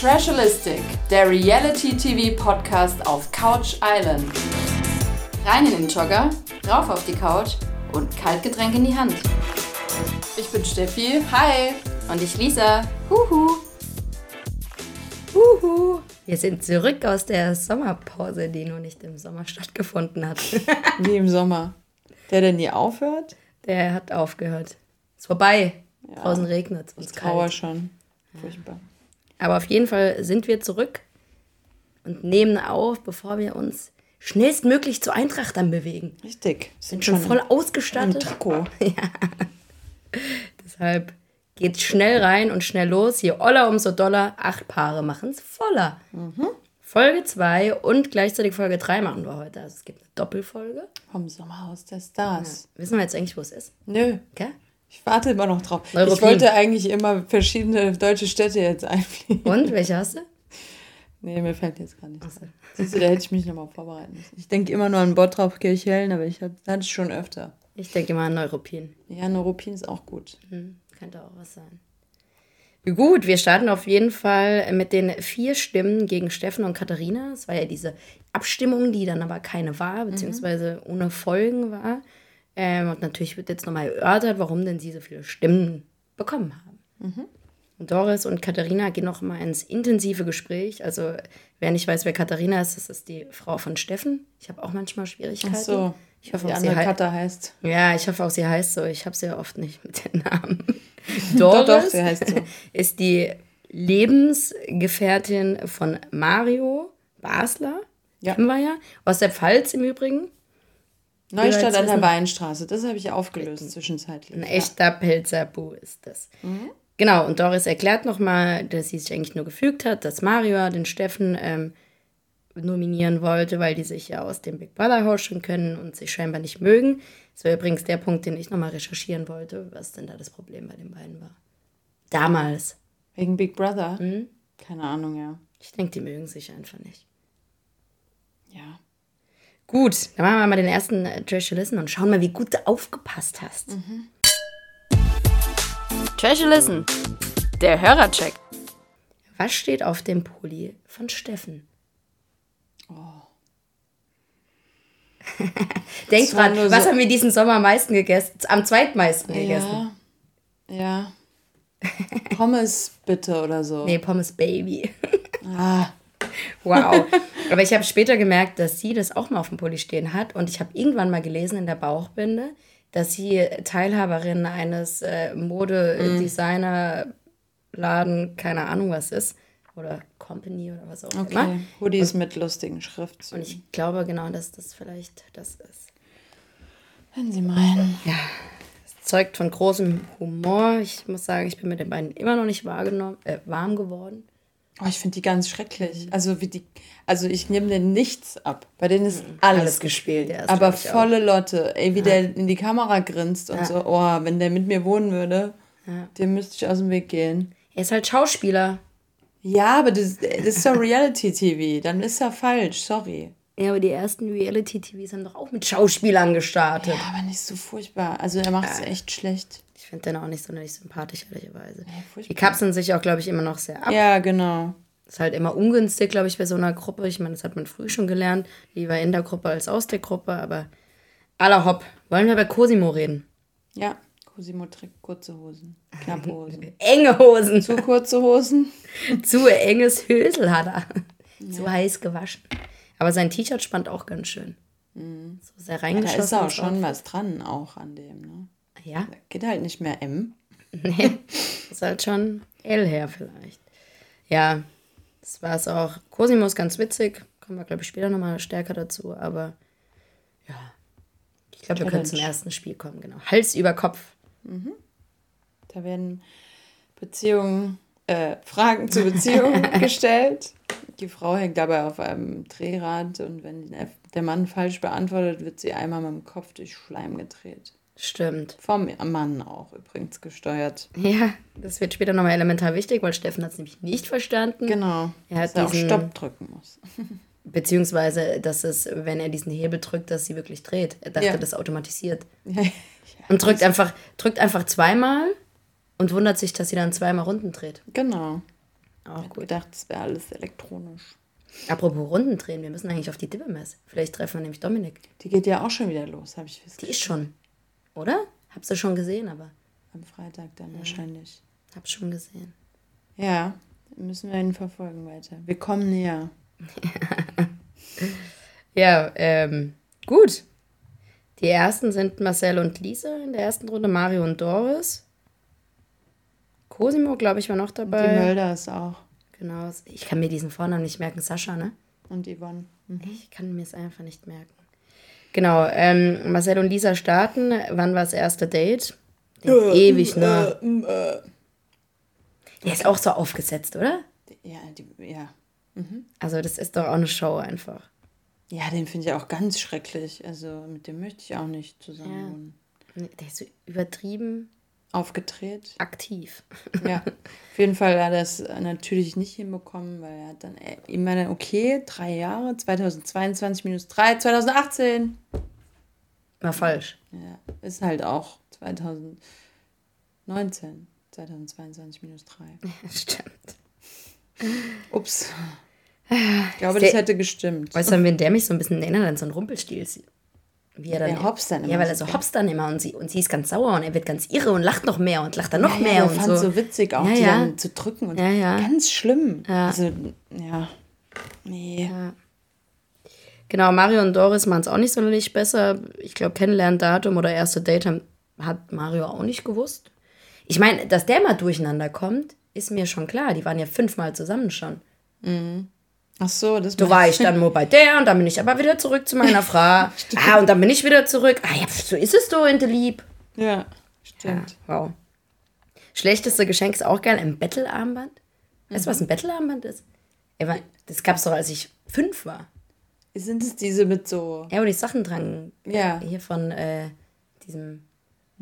Trashalistic, der Reality-TV-Podcast auf Couch Island. Rein in den Jogger, rauf auf die Couch und Kaltgetränk in die Hand. Ich bin Steffi, hi. Und ich Lisa, huhu. Huhu. Wir sind zurück aus der Sommerpause, die nur nicht im Sommer stattgefunden hat. Wie im Sommer. Der, der nie aufhört? Der hat aufgehört. Ist vorbei. Ja. Draußen regnet es. Ich trauere schon. Furchtbar. Aber auf jeden Fall sind wir zurück und nehmen auf, bevor wir uns schnellstmöglich zur Eintracht dann bewegen. Richtig. Sind, sind schon voll ausgestattet. Ein Trikot. ja. Deshalb geht schnell rein und schnell los. Je oller, umso doller. Acht Paare machen es voller. Mhm. Folge 2 und gleichzeitig Folge 3 machen wir heute. Also es gibt eine Doppelfolge. Vom Sommerhaus der Stars. Ja. Wissen wir jetzt eigentlich, wo es ist? Nö. Okay? Ich warte immer noch drauf. Neuropin. Ich wollte eigentlich immer verschiedene deutsche Städte jetzt einfliegen. Und? Welche hast du? Nee, mir fällt jetzt gar nichts so. Siehst du, da hätte ich mich nochmal vorbereiten müssen. Ich denke immer nur an Bottrop, Kirchhellen, aber ich hatte es schon öfter. Ich denke immer an Neuruppin. Ja, Neuruppin ist auch gut. Hm, könnte auch was sein. Gut, wir starten auf jeden Fall mit den vier Stimmen gegen Steffen und Katharina. Es war ja diese Abstimmung, die dann aber keine war, beziehungsweise mhm. ohne Folgen war. Ähm, und natürlich wird jetzt nochmal erörtert, warum denn sie so viele Stimmen bekommen haben. Mhm. Und Doris und Katharina gehen noch mal ins intensive Gespräch. Also, wer nicht weiß, wer Katharina ist, das ist die Frau von Steffen. Ich habe auch manchmal Schwierigkeiten. Ach so. Ich hoffe, die andere sie Katha heißt. Ja, ich hoffe auch, sie heißt so. Ich habe sie ja oft nicht mit den Namen. Doris doch, doch, sie heißt so. ist die Lebensgefährtin von Mario Basler. Ja. Kennen wir ja. Aus der Pfalz im Übrigen. Neustadt an der Weinstraße, das habe ich aufgelöst zwischenzeitlich. Ein echter Pelzerbu ist das. Mhm. Genau, und Doris erklärt nochmal, dass sie sich eigentlich nur gefügt hat, dass Mario den Steffen ähm, nominieren wollte, weil die sich ja aus dem Big Brother Haus schon kennen und sich scheinbar nicht mögen. Das war übrigens der Punkt, den ich nochmal recherchieren wollte, was denn da das Problem bei den beiden war. Damals. Wegen Big Brother? Mhm. Keine Ahnung, ja. Ich denke, die mögen sich einfach nicht. Ja. Gut, dann machen wir mal den ersten äh, Trash Listen und schauen mal, wie gut du aufgepasst hast. Mhm. Trash Listen, der Hörercheck. Was steht auf dem Pulli von Steffen? Oh. Denk dran, was haben wir diesen Sommer am meisten gegessen? Am zweitmeisten gegessen. Ja. ja. Pommes bitte oder so. Nee, Pommes Baby. ah. Wow. Aber ich habe später gemerkt, dass sie das auch mal auf dem Pulli stehen hat. Und ich habe irgendwann mal gelesen in der Bauchbinde, dass sie Teilhaberin eines äh, Modedesigner-Laden, keine Ahnung was ist. Oder Company oder was auch okay. immer. Hoodies und, mit lustigen Schriftzügen. Und ich glaube genau, dass das vielleicht das ist. Wenn Sie meinen. Ja. Es zeugt von großem Humor. Ich muss sagen, ich bin mit den beiden immer noch nicht wahrgenommen, äh, warm geworden. Oh, ich finde die ganz schrecklich. Also wie die, also ich nehme denen nichts ab. Bei denen ist mhm. alles, alles gespielt. Ja, aber volle Lotte. Ey, wie ja. der in die Kamera grinst und ja. so. Oh, wenn der mit mir wohnen würde, dem müsste ich aus dem Weg gehen. Er ist halt Schauspieler. Ja, aber das, das ist doch Reality-TV. Dann ist er falsch. Sorry. Ja, aber die ersten Reality-TVs haben doch auch mit Schauspielern gestartet. Ja, aber nicht so furchtbar. Also er macht es echt schlecht. Ich finde den auch nicht sonderlich sympathisch, ehrlicherweise. Ja, die kapseln sich auch, glaube ich, immer noch sehr ab. Ja, genau. Ist halt immer ungünstig, glaube ich, bei so einer Gruppe. Ich meine, das hat man früh schon gelernt. Lieber in der Gruppe als aus der Gruppe, aber aller hopp. Wollen wir bei Cosimo reden? Ja, Cosimo trägt kurze Hosen. Knappe Hosen. Enge Hosen. Zu kurze Hosen. Zu enges Hösel hat er. Ja. Zu heiß gewaschen. Aber sein T-Shirt spannt auch ganz schön. Mhm. So sehr reingeschossen. Ja, da ist auch schon was dran, auch an dem, ne? Ja. Geht halt nicht mehr M. Nee, ist halt schon L her vielleicht. Ja, das war es auch. Cosimo ist ganz witzig. Kommen wir, glaube ich, später nochmal stärker dazu. Aber ja, ich glaube, wir können zum ersten Spiel kommen. Genau. Hals über Kopf. Mhm. Da werden Beziehungen, äh, Fragen zu Beziehungen gestellt. Die Frau hängt dabei auf einem Drehrad und wenn der Mann falsch beantwortet, wird sie einmal mit dem Kopf durch Schleim gedreht. Stimmt. Vom Mann auch übrigens gesteuert. Ja, das wird später nochmal elementar wichtig, weil Steffen hat es nämlich nicht verstanden. Genau. Er hat dass diesen, er auch Stopp drücken muss. Beziehungsweise, dass es, wenn er diesen Hebel drückt, dass sie wirklich dreht. Er dachte, ja. das automatisiert. Ja, ja. Und drückt einfach, drückt einfach zweimal und wundert sich, dass sie dann zweimal Runden dreht. Genau. Auch gut. gedacht, es wäre alles elektronisch. Apropos Runden drehen, wir müssen eigentlich auf die Dippemess. Vielleicht treffen wir nämlich Dominik. Die geht ja auch schon wieder los, habe ich festgestellt. Die ist schon, oder? Hab's du schon gesehen, aber. Am Freitag dann ja. wahrscheinlich. Hab's schon gesehen. Ja, müssen wir ihn verfolgen weiter. Wir kommen näher. ja, ähm, gut. Die ersten sind Marcel und Lisa in der ersten Runde, Mario und Doris. Cosimo, glaube ich, war noch dabei. Und die Mölders auch. Genau. Ich kann mir diesen Vornamen nicht merken. Sascha, ne? Und Yvonne. Mhm. Ich kann mir es einfach nicht merken. Genau. Ähm, Marcel und Lisa starten. Wann war das erste Date? Äh, ewig, ne? Äh, äh. Der ist auch so aufgesetzt, oder? Ja, die, ja. Mhm. Also, das ist doch auch eine Show einfach. Ja, den finde ich auch ganz schrecklich. Also, mit dem möchte ich auch nicht zusammen wohnen. Ja. Der ist so übertrieben aufgedreht. Aktiv. ja, auf jeden Fall hat er es natürlich nicht hinbekommen, weil er hat dann äh, immer dann, okay, drei Jahre, 2022 minus drei, 2018. War falsch. Ja, ist halt auch 2019, 2022 minus drei. Stimmt. Ups. Ich glaube, das hätte gestimmt. Weißt du, wenn der mich so ein bisschen erinnert an so einen Rumpelstil wie er dann. Der hops dann immer. Ja, weil er so hops dann immer und sie, und sie ist ganz sauer und er wird ganz irre und lacht noch mehr und lacht dann noch ja, mehr. Ja, und fand so. so witzig auch, ja, die ja. dann zu drücken und ganz schlimm. Ja. Also, ja. Nee. Genau, Mario und Doris machen es auch nicht sonderlich besser. Ich glaube, Kennenlerndatum oder erste Date haben, hat Mario auch nicht gewusst. Ich meine, dass der mal durcheinander kommt, ist mir schon klar. Die waren ja fünfmal zusammen schon. Mhm. Ach so, das Du war ich dann nur bei der und dann bin ich aber wieder zurück zu meiner Frau. ah, und dann bin ich wieder zurück. Ah ja, so ist es doch Lieb. Ja, stimmt. Ja, wow. Schlechteste Geschenk ist auch geil, ein Bettelarmband. Weißt du, mhm. was ein Bettelarmband ist? Das gab es doch, als ich fünf war. Sind es diese mit so. Ja, wo die Sachen dran. Ja. Hier von äh, diesem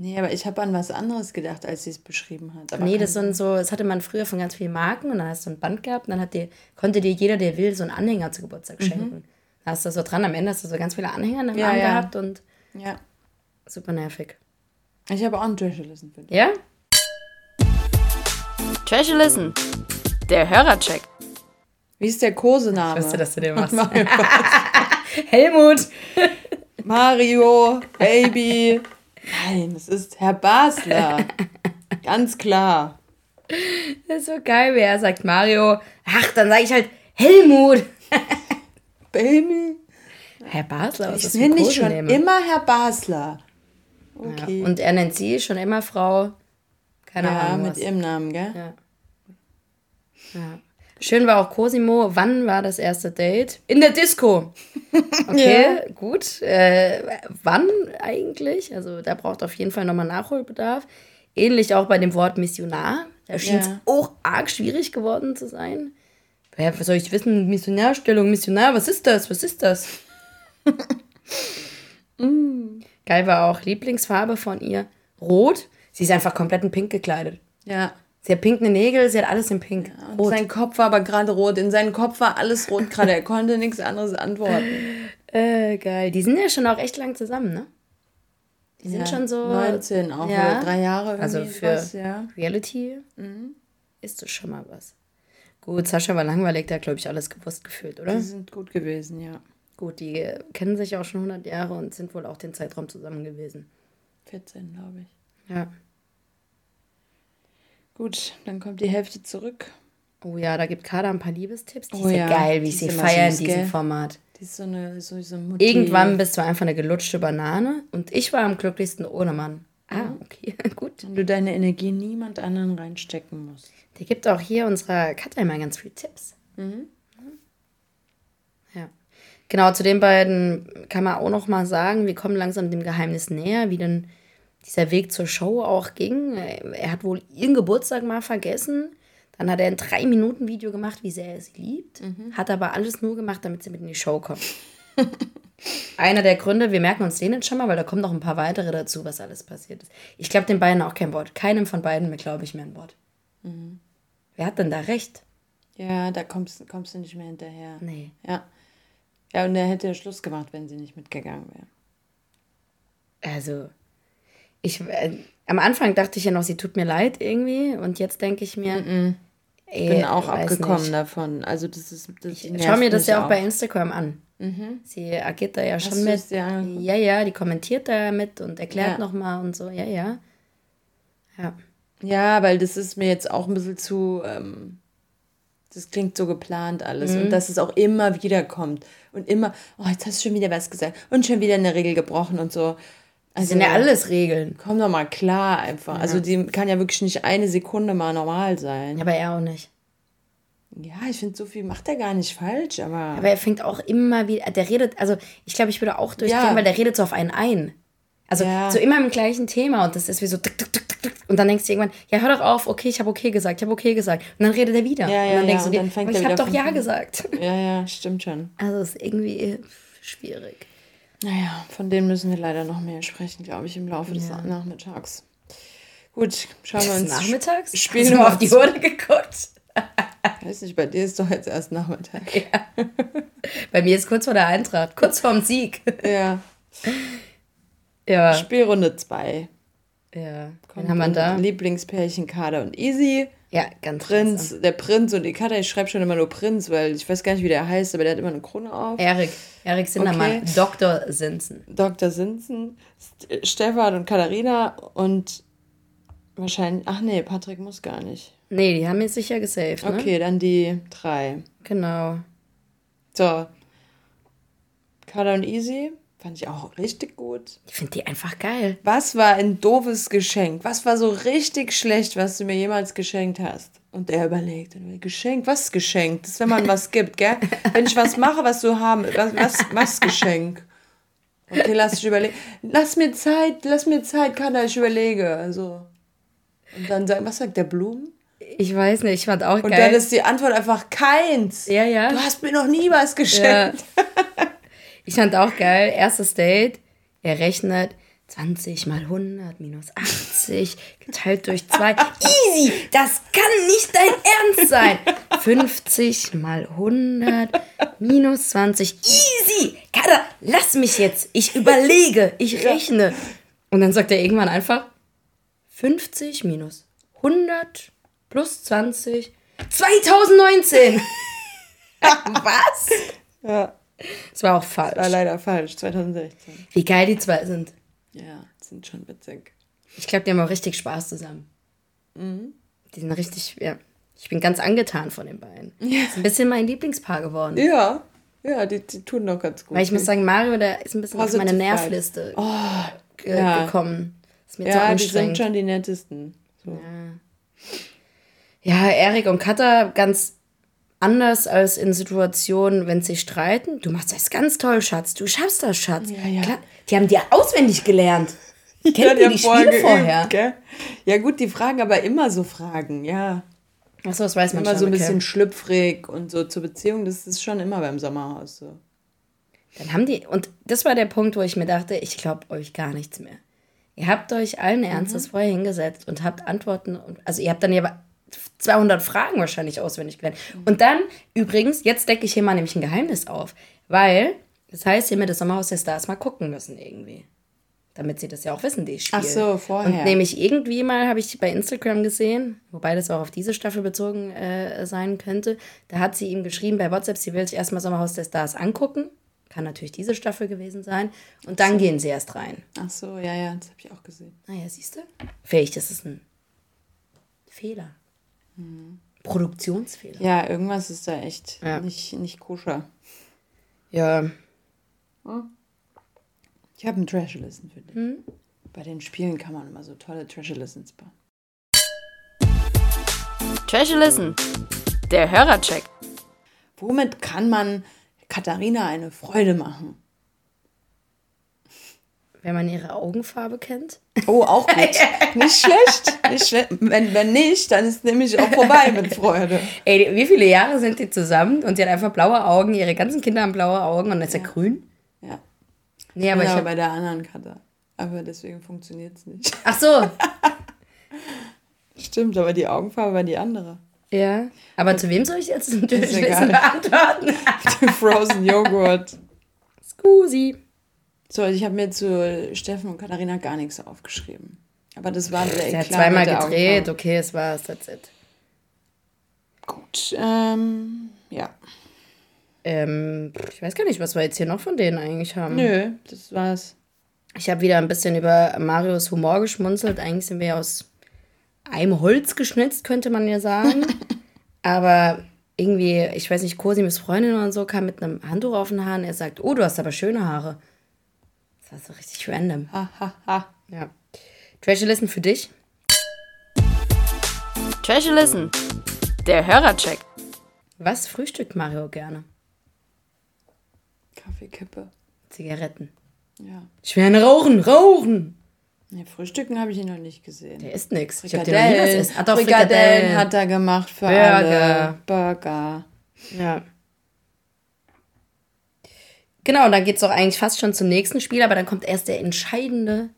Nee, aber ich habe an was anderes gedacht, als sie es beschrieben hat. Aber nee, das sind so, das hatte man früher von ganz vielen Marken und dann hast du ein Band gehabt und dann hat die, konnte dir jeder, der will, so einen Anhänger zu Geburtstag mhm. schenken. Da hast du so dran, am Ende hast du so ganz viele Anhänger in ja, Arm ja. gehabt und ja. super nervig. Ich habe auch einen Treasure Listen für dich. Ja? Treasure Listen, der Hörercheck. Wie ist der Kosename? Ich wusste, dass du den machst. Helmut. Mario, Baby. Nein, es ist Herr Basler. Ganz klar. Das ist so geil, wie er sagt Mario. Ach, dann sage ich halt Helmut. Baby. Herr Basler, ich nenne dich schon immer Herr Basler. Okay. Ja, und er nennt sie schon immer Frau. Keine ja, Ahnung. Ja, mit ihrem Namen, gell? Ja. ja. Schön war auch Cosimo. Wann war das erste Date? In der Disco. Okay, ja. gut. Äh, wann eigentlich? Also da braucht auf jeden Fall nochmal Nachholbedarf. Ähnlich auch bei dem Wort Missionar. Da schien es ja. auch arg schwierig geworden zu sein. Ja, was soll ich wissen? Missionarstellung, Missionar, was ist das? Was ist das? mm. Geil war auch Lieblingsfarbe von ihr. Rot. Sie ist einfach komplett in Pink gekleidet. Ja. Sie hat pinkne Nägel, sie hat alles in Pink. Ja, rot. Sein Kopf war aber gerade rot. In seinem Kopf war alles rot gerade. Er konnte nichts anderes antworten. Äh, geil. Die sind ja schon auch echt lang zusammen, ne? Die sind ja, schon so. 19 auch, ja. drei Jahre. Also für was, ja. Reality mhm. ist das schon mal was. Gut, Sascha war langweilig, der hat, glaube ich, alles gewusst gefühlt, oder? Die sind gut gewesen, ja. Gut, die kennen sich auch schon 100 Jahre und sind wohl auch den Zeitraum zusammen gewesen. 14, glaube ich. Ja. Gut, dann kommt die Hälfte zurück. Oh ja, da gibt Kader ein paar Liebestipps. Die oh ist ja geil, wie ich sie feiere in diesem gell? Format. Die ist so eine, so, so Irgendwann bist du einfach eine gelutschte Banane und ich war am glücklichsten ohne Mann. Ah, okay, gut. Und du deine Energie niemand anderen reinstecken musst. Die gibt auch hier unserer Katja immer ganz viele Tipps. Mhm. Ja. Genau, zu den beiden kann man auch noch mal sagen, wir kommen langsam dem Geheimnis näher, wie denn dieser Weg zur Show auch ging. Er hat wohl ihren Geburtstag mal vergessen. Dann hat er ein drei Minuten Video gemacht, wie sehr er sie liebt. Mhm. Hat aber alles nur gemacht, damit sie mit in die Show kommt. Einer der Gründe, wir merken uns den jetzt schon mal, weil da kommen noch ein paar weitere dazu, was alles passiert ist. Ich glaube den beiden auch kein Wort. Keinem von beiden mehr glaube ich mehr ein Wort. Mhm. Wer hat denn da recht? Ja, da kommst, kommst du nicht mehr hinterher. Nee. Ja. Ja, und er hätte Schluss gemacht, wenn sie nicht mitgegangen wäre. Also, ich, äh, am Anfang dachte ich ja noch, sie tut mir leid irgendwie. Und jetzt denke ich mir, mm. Ich bin auch abgekommen nicht. davon. Also das ist. Das ich schau mir das ja auch, auch bei Instagram an. Mhm. Sie agiert da ja Hast schon mit. Ja, ja, ja, die kommentiert da mit und erklärt ja. nochmal und so. Ja, ja. Ja. Ja, weil das ist mir jetzt auch ein bisschen zu. Ähm, das klingt so geplant alles. Mhm. Und dass es auch immer wieder kommt. Und immer, oh, jetzt hast du schon wieder was gesagt. Und schon wieder eine Regel gebrochen und so. Also, das sind ja alles Regeln. Komm doch mal klar einfach. Ja. Also die kann ja wirklich nicht eine Sekunde mal normal sein. Aber er auch nicht. Ja, ich finde, so viel macht er gar nicht falsch, aber. Aber er fängt auch immer wieder. Der redet, also ich glaube, ich würde auch durchgehen, ja. weil der redet so auf einen ein. Also ja. so immer im gleichen Thema und das ist wie so. Und dann denkst du irgendwann, ja, hör doch auf, okay, ich habe okay gesagt, ich habe okay gesagt. Und dann redet er wieder. Ja, ja, und dann denkst ja, du dir, dann ich habe doch ja gesagt. Ja, ja, stimmt schon. Also ist irgendwie schwierig. Naja, von denen müssen wir leider noch mehr sprechen, glaube ich, im Laufe des Nachmittags. Gut, schauen wir uns. Nachmittags? Spielen Hast du mal auf die Uhr geguckt? Weiß nicht, bei dir ist doch jetzt erst Nachmittag. Ja. Bei mir ist kurz vor der Eintracht, kurz vorm Sieg. Ja. ja. Spielrunde 2. Ja. Wen haben wir da? Lieblingspärchen Kader und Easy. Ja, ganz Prinz, langsam. der Prinz und die Kader, ich schreibe schon immer nur Prinz, weil ich weiß gar nicht, wie der heißt, aber der hat immer eine Krone auf. Erik, Erik Sindermann, okay. Dr. Sinsen. Dr. Sinsen, Stefan und Katharina und wahrscheinlich, ach nee, Patrick muss gar nicht. Nee, die haben jetzt sicher gesaved, ne? Okay, dann die drei. Genau. So. Carla und Easy fand ich auch richtig gut. Ich finde die einfach geil. Was war ein doofes Geschenk? Was war so richtig schlecht, was du mir jemals geschenkt hast? Und er überlegt, Geschenk, was Geschenk? Das ist, wenn man was gibt, gell? Wenn ich was mache, was du haben, was, was, was Geschenk? Okay, lass ich überlegen. Lass mir Zeit, lass mir Zeit, Carla, ich überlege. Also. Und dann sagt, was sagt der Blumen? Ich weiß nicht, ich fand auch Und geil. Und dann ist die Antwort einfach keins. Ja, ja. Du hast mir noch nie was geschenkt. Ja. Ich fand auch geil, erstes Date, er rechnet 20 mal 100 minus 80 geteilt durch 2. Easy, das kann nicht dein Ernst sein. 50 mal 100 minus 20. Easy, Kada, lass mich jetzt. Ich überlege, ich rechne. Und dann sagt er irgendwann einfach 50 minus 100 plus 20. 2019! Was? Ja. Das war auch falsch. Das war leider falsch, 2016. Wie geil die zwei sind. Ja, sind schon witzig. Ich glaube, die haben auch richtig Spaß zusammen. Mhm. Die sind richtig, ja. Ich bin ganz angetan von den beiden. Ja. Ist ein bisschen mein Lieblingspaar geworden. Ja, ja, die, die tun doch ganz gut. Weil ich muss sagen, Mario, der ist ein bisschen Positive auf meine Nervliste oh, ja. gekommen. Ist mir ja, die sind schon die nettesten. So. Ja. Ja, Erik und Katha ganz anders als in Situationen, wenn sie streiten. Du machst das ganz toll, Schatz. Du schaffst das, Schatz. Ja, ja. Klar, die haben dir auswendig gelernt. Kennt ja, die, die Spiele geübt, vorher? Gell? Ja gut, die fragen aber immer so Fragen, ja. Achso, das weiß man immer schon. Immer so ein bisschen schlüpfrig und so zur Beziehung, das ist schon immer beim Sommerhaus so. Dann haben die, und das war der Punkt, wo ich mir dachte, ich glaube euch gar nichts mehr. Ihr habt euch allen Ernstes mhm. vorher hingesetzt und habt Antworten, und, also ihr habt dann ja 200 Fragen wahrscheinlich auswendig gelernt. Und dann, übrigens, jetzt decke ich hier mal nämlich ein Geheimnis auf. Weil, das heißt, ihr mit das Sommerhaus der Stars mal gucken müssen irgendwie. Damit sie das ja auch wissen, die Spiele. Ach so, vorher. Und nämlich irgendwie mal habe ich bei Instagram gesehen, wobei das auch auf diese Staffel bezogen äh, sein könnte, da hat sie ihm geschrieben bei WhatsApp, sie will sich erstmal Sommerhaus der Stars angucken. Kann natürlich diese Staffel gewesen sein. Und dann so. gehen sie erst rein. Ach so, ja, ja, das habe ich auch gesehen. Naja, ah siehst du? Vielleicht ist es ein Fehler. Mhm. Produktionsfehler. Ja, irgendwas ist da echt ja. nicht, nicht koscher. Ja. Ich habe einen Trash-Listen für dich. Hm? Bei den Spielen kann man immer so tolle Trash-Listens bauen. Trash-Listen, der Hörercheck. Womit kann man Katharina eine Freude machen? Wenn man ihre Augenfarbe kennt. Oh, auch gut. nicht schlecht. Nicht schlecht. Wenn, wenn nicht, dann ist nämlich auch vorbei mit Freude. Ey, wie viele Jahre sind die zusammen? Und sie hat einfach blaue Augen. Ihre ganzen Kinder haben blaue Augen und dann ist er grün? Ja. Nee, aber ja, ich hab... bei der anderen Karte. Aber deswegen funktioniert es nicht. Ach so. Stimmt, aber die Augenfarbe war die andere. Ja. Aber zu wem soll ich jetzt natürlich beantworten? Frozen Joghurt. Scusi. So, also ich habe mir zu Steffen und Katharina gar nichts aufgeschrieben. Aber das war der Sie hat zweimal gedreht, okay, es war es, that's it. Gut, ähm, ja. Ähm, ich weiß gar nicht, was wir jetzt hier noch von denen eigentlich haben. Nö, das war's. Ich habe wieder ein bisschen über Marios Humor geschmunzelt. Eigentlich sind wir aus einem Holz geschnitzt, könnte man ja sagen. aber irgendwie, ich weiß nicht, Cosims Freundin oder so kam mit einem Handtuch auf den Haaren. Er sagt, oh, du hast aber schöne Haare. Das war so richtig random. Ha, ha, ha. Ja. Treasure Listen für dich. Treasure Listen. Der Hörercheck. Was frühstückt Mario gerne? Kaffeekippe. Zigaretten. Ja. Ich werde rauchen, rauchen. Nee, Frühstücken habe ich ihn noch nicht gesehen. Der isst nichts. Ich hab dir noch nie was doch, Frikadellen Frikadellen. hat er gemacht für Burger. alle. Burger. Ja. Genau, und dann geht es auch eigentlich fast schon zum nächsten Spiel, aber dann kommt erst der entscheidende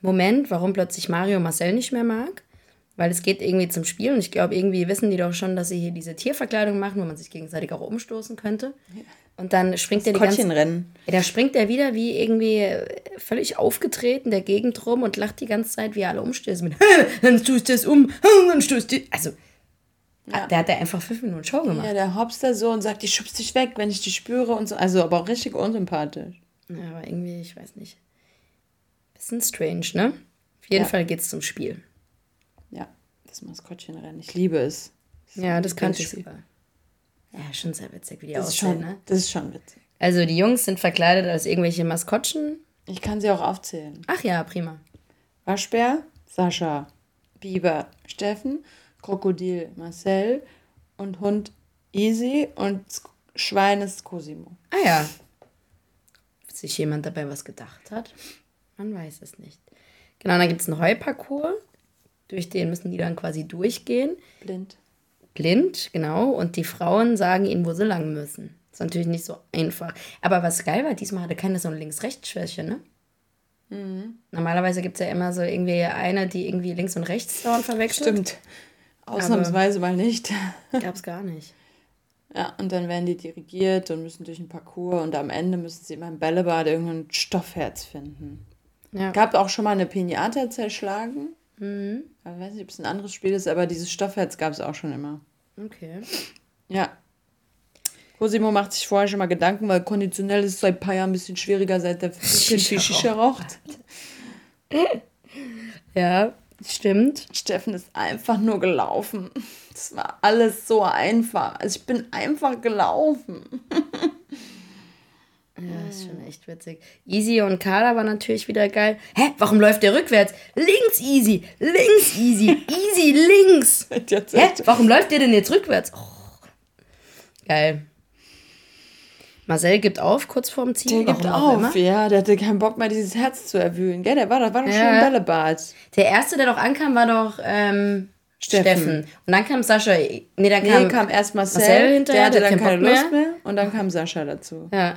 Moment, warum plötzlich Mario Marcel nicht mehr mag. Weil es geht irgendwie zum Spiel und ich glaube, irgendwie wissen die doch schon, dass sie hier diese Tierverkleidung machen, wo man sich gegenseitig auch umstoßen könnte. Und dann springt er die ganze Kottchenrennen. Ja, da springt er wieder wie irgendwie äh, völlig aufgetreten der Gegend rum und lacht die ganze Zeit, wie er alle umstößt mit dann tust du das um, dann tust du. Also, Ja. der hat da einfach fünf Minuten Show gemacht. Ja, der hopst da so und sagt, ich schubst dich weg, wenn ich dich spüre und so. Also, aber auch richtig unsympathisch. Ja, aber irgendwie, ich weiß nicht. Bisschen strange, ne? Auf jeden Ja. Fall geht's zum Spiel. Ja, das Maskottchenrennen. Ich liebe es. Das Ja, das kannte ich sogar. Ja, schon sehr witzig, wie die Das aussehen, schon, ne? das ist schon witzig. Also die Jungs sind verkleidet als irgendwelche Maskottchen. Ich kann sie auch aufzählen. Ach ja, prima. Waschbär, Sascha. Biber, Steffen. Krokodil, Marcel. Und Hund, Easy. Und Schwein ist Cosimo. Ah ja. Ob sich jemand dabei was gedacht hat? Man weiß es nicht. Genau, dann gibt es einen Heuparcours. Durch den müssen die dann quasi durchgehen. Blind. Blind, genau. Und die Frauen sagen ihnen, wo sie lang müssen. Ist natürlich nicht so einfach. Aber was geil war, diesmal hatte keine so eine Links-Rechts-Schwäche, ne? Normalerweise gibt es ja immer so irgendwie eine, die irgendwie links und rechts dauernd verwechselt. Stimmt. Ausnahmsweise mal nicht. Gab's gar nicht. Ja, und dann werden die dirigiert und müssen durch ein Parcours und am Ende müssen sie immer im Bällebad irgendein Stoffherz finden. Ja. Gab auch schon mal eine Pinata zerschlagen. Mhm. Ich weiß nicht, ob es ein anderes Spiel ist, aber dieses Stoffherz gab es auch schon immer. Okay. Ja. Cosimo macht sich vorher schon mal Gedanken, weil konditionell ist es seit ein paar Jahren ein bisschen schwieriger, seit der Kind Shisha raucht. Ja, stimmt. Steffen ist einfach nur gelaufen. Das war alles so einfach. Also ich bin einfach gelaufen. Ja, ist schon echt witzig. Easy und Carla war natürlich wieder geil. Hä, warum läuft der rückwärts? Links Easy, links Easy, Easy links. Hä, warum läuft der denn jetzt rückwärts? Oh. Geil. Marcel gibt auf kurz vorm Ziel. Der gibt auf, ja. Der hatte keinen Bock mehr, dieses Herz zu erwühlen. Gell, der war, doch- war doch schon Ja. im Bällebad. Der erste, der doch ankam, war doch ähm, Steffen. Steffen. Und dann kam Sascha. Nee, dann Nee, kam, kam, erst Marcel, Marcel hinterher, der hatte der dann keine Bock Lust mehr. Und dann kam Sascha dazu. Ja.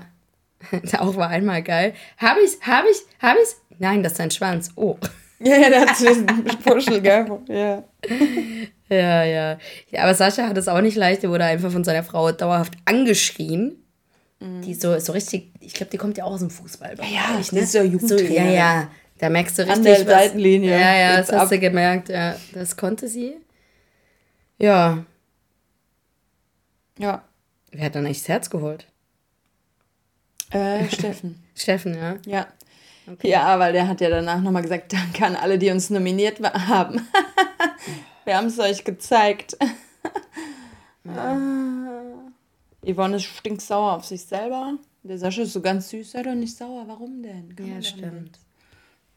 auch war einmal geil. Hab ich's? Hab ich's? Hab ich's? Nein, das ist sein Schwanz. Oh. Ja, ja, der hat diesen Puschel, gell? Ja. Ja, ja, ja. Aber Sascha hat es auch nicht leicht. Er wurde einfach von seiner Frau dauerhaft angeschrien. Die ist so, so richtig, ich glaube, die kommt ja auch aus dem Fußball. Mhm. Ja, ich, ist ja so, Ja, ja. Da merkst du richtig. An der was- Seitenlinie. Ja, ja, das hast ab. du gemerkt. Ja, das konnte sie. Ja. Ja. Wer hat dann echt das Herz geholt? Äh, Steffen. Steffen, ja. Ja. Ja, weil der hat ja danach nochmal gesagt, danke an alle, die uns nominiert haben. Wir haben es euch gezeigt. Ah. Yvonne ist stinksauer auf sich selber. Der Sascha ist so ganz süß. Sei doch nicht sauer. Warum denn? Kann Ja, stimmt.